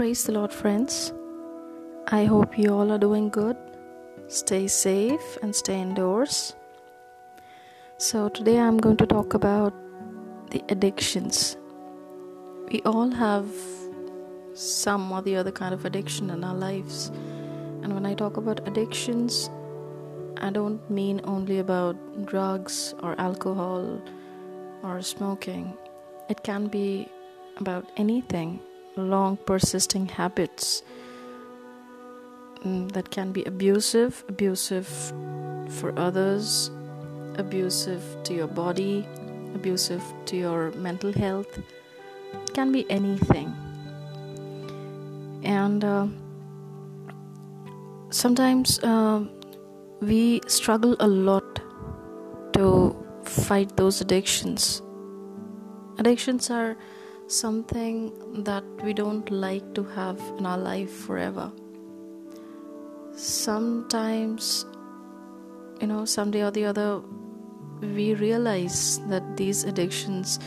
Praise the Lord, friends. I hope you all are doing good. Stay safe and stay indoors. So, today I'm going to talk about the addictions. We all have some or the other kind of addiction in our lives. And when I talk about addictions, I don't mean only about drugs or alcohol or smoking, it can be about anything long persisting habits mm, that can be abusive, abusive for others, abusive to your body, abusive to your mental health. It can be anything. And uh, sometimes uh, we struggle a lot to fight those addictions. Addictions are something that we don't like to have in our life forever. Sometimes, you know, someday or the other, we realize that these addictions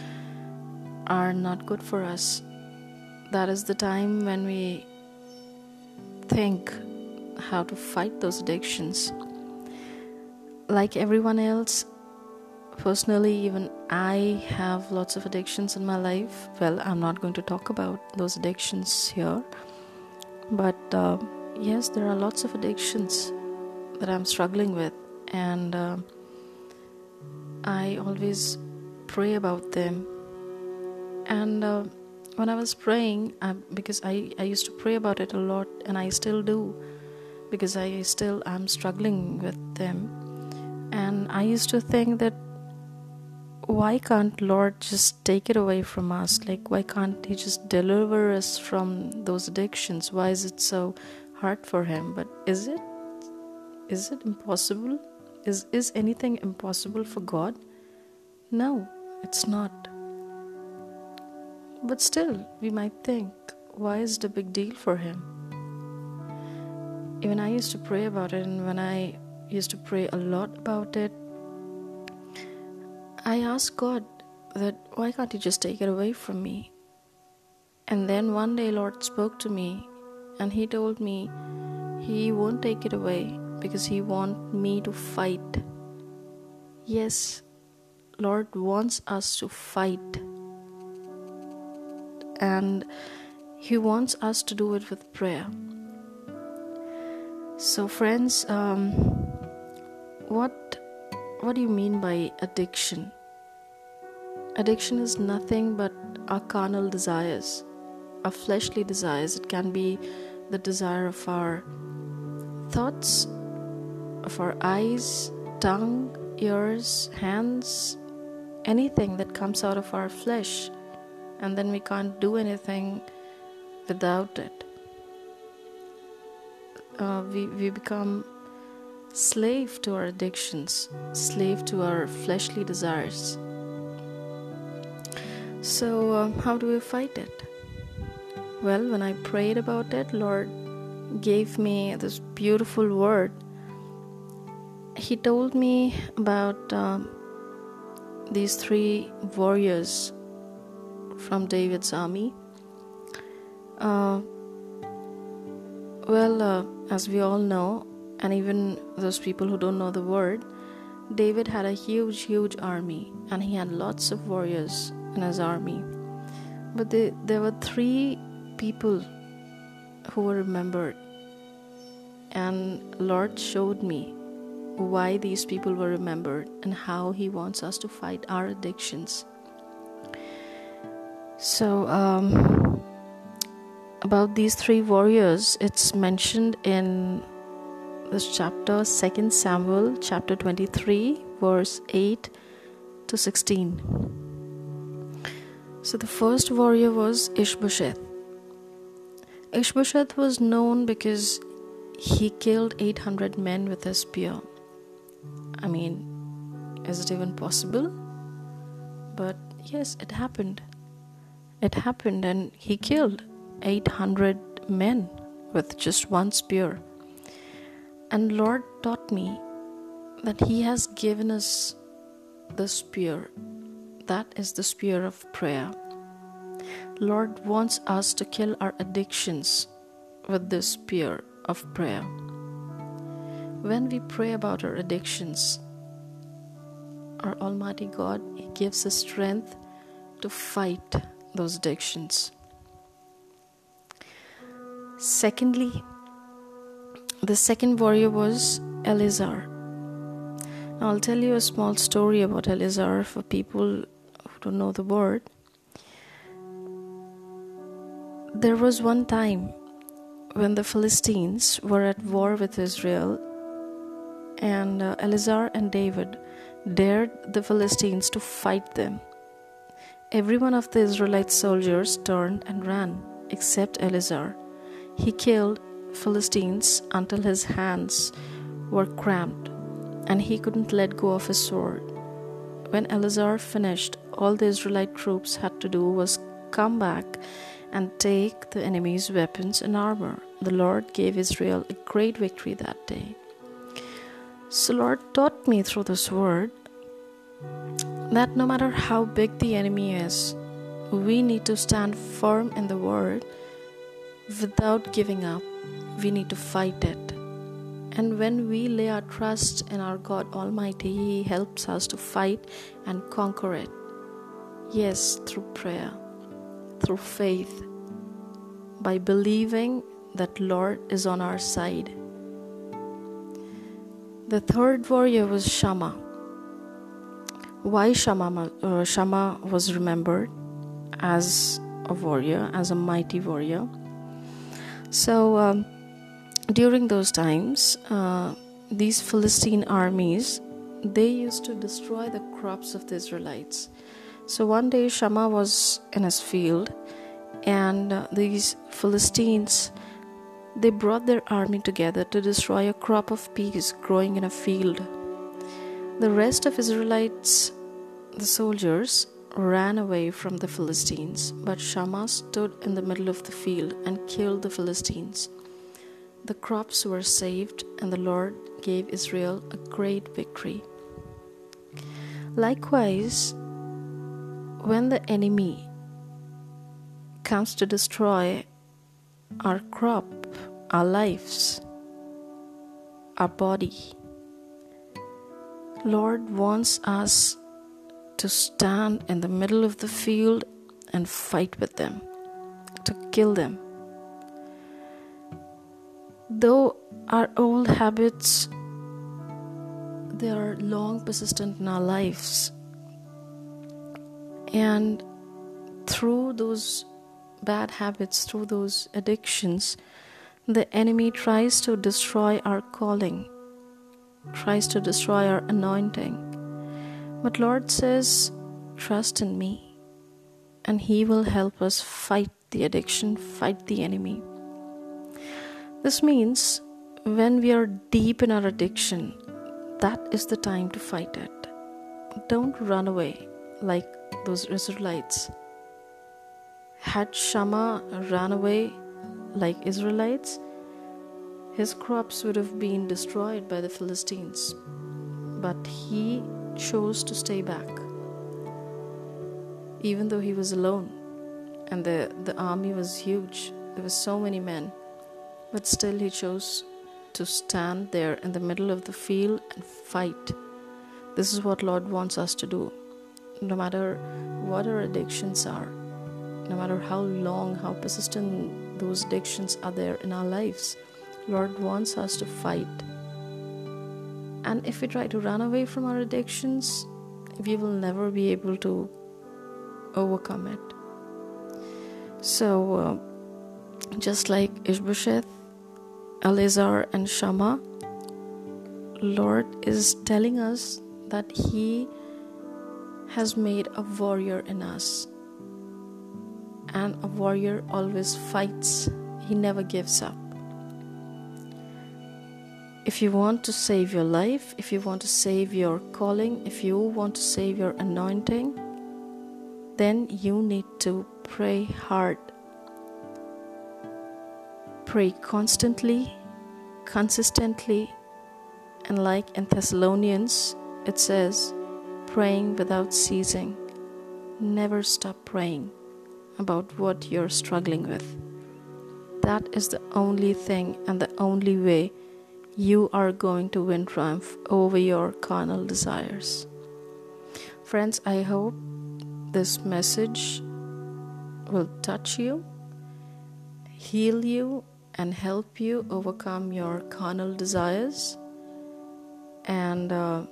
are not good for us. That is the time when we think how to fight those addictions. Like everyone else, personally even i have lots of addictions in my life. Well i'm not going to talk about those addictions here. But uh, yes there are lots of addictions that i'm struggling with. And uh, i always pray about them. And uh, when i was praying I, because I, I used to pray about it a lot and i still do because i still am struggling with them. And i used to think that why can't lord just take it away from us? Like why can't he just deliver us from those addictions? Why is it so hard for him? But is it is it impossible? Is is anything impossible for god? No it's not. But still we might think why is it a big deal for him? Even i used to pray about it and when i used to pray a lot about it I asked God that why can't He just take it away from me? And then one day, Lord spoke to me and He told me He won't take it away because He wants me to fight. Yes, Lord wants us to fight. And He wants us to do it with prayer. So, friends, um, what what do you mean by addiction? Addiction is nothing but our carnal desires, our fleshly desires. It can be the desire of our thoughts, of our eyes, tongue, ears, hands, anything that comes out of our flesh, and then we can't do anything without it. Uh, we, we become slave to our addictions, slave to our fleshly desires. So, uh, how do we fight it? Well, when I prayed about it, Lord gave me this beautiful word. He told me about um, these three warriors from David's army. Uh, well, uh, as we all know, and even those people who don't know the word, David had a huge, huge army and he had lots of warriors in his army. But they, there were three people who were remembered, and Lord showed me why these people were remembered and how He wants us to fight our addictions. So, um, about these three warriors, it's mentioned in this chapter 2 Samuel chapter 23 verse 8 to 16 so the first warrior was Ishbosheth. Ishbosheth was known because he killed 800 men with a spear. I mean is it even possible? But yes it happened. It happened and he killed 800 men with just one spear. And Lord taught me that He has given us the spear. That is the spear of prayer. Lord wants us to kill our addictions with this spear of prayer. When we pray about our addictions, our Almighty God He gives us strength to fight those addictions. Secondly, the second warrior was Eleazar. I'll tell you a small story about Eleazar for people don't know the word. There was one time when the Philistines were at war with Israel, and uh, Eleazar and David dared the Philistines to fight them. Every one of the Israelite soldiers turned and ran, except Eleazar. He killed Philistines until his hands were cramped and he couldn't let go of his sword. When Eleazar finished, all the Israelite troops had to do was come back and take the enemy's weapons and armor. The Lord gave Israel a great victory that day. So, Lord taught me through this word that no matter how big the enemy is, we need to stand firm in the word without giving up. We need to fight it. And when we lay our trust in our God Almighty, He helps us to fight and conquer it. Yes, through prayer through faith by believing that Lord is on our side. The third warrior was Shammah. Why Shammah, uh, Shammah was remembered as a warrior, as a mighty warrior? So, um, during those times, uh, these Philistine armies they used to destroy the crops of the Israelites. So one day Shammah was in his field, and uh, these Philistines they brought their army together to destroy a crop of peas growing in a field. The rest of Israelites, the soldiers, ran away from the Philistines, but Shammah stood in the middle of the field and killed the Philistines. The crops were saved, and the Lord gave Israel a great victory. Likewise, when the enemy comes to destroy our crop, our lives, our body, Lord wants us to stand in the middle of the field and fight with them, to kill them. Though our old habits they are long persistent in our lives and through those bad habits, through those addictions, the enemy tries to destroy our calling, tries to destroy our anointing. But Lord says, trust in me, and He will help us fight the addiction, fight the enemy. This means when we are deep in our addiction, that is the time to fight it. Don't run away like those Israelites. Had Shammah run away like Israelites, his crops would have been destroyed by the Philistines. But he chose to stay back, even though he was alone and the, the army was huge. There were so many men, but still he chose to stand there in the middle of the field and fight. This is what Lord wants us to do no matter what our addictions are, no matter how long, how persistent those addictions are there in our lives, Lord wants us to fight. And if we try to run away from our addictions, we will never be able to overcome it. So, uh, just like Ishbosheth, Eleazar, and Shammah, Lord is telling us that He has made a warrior in us. And a warrior always fights, he never gives up. If you want to save your life, if you want to save your calling, if you want to save your anointing, then you need to pray hard. Pray constantly, consistently, and like in Thessalonians, it says, praying without ceasing. Never stop praying. about what you're struggling with. That is the only thing and the only way you are going to win triumph over your carnal desires. Friends, I hope this message will touch you, heal you, and help you overcome your carnal desires. And uh,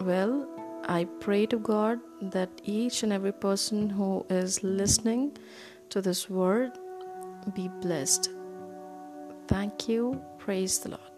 well, I pray to God that each and every person who is listening to this word be blessed. Thank you. Praise the Lord.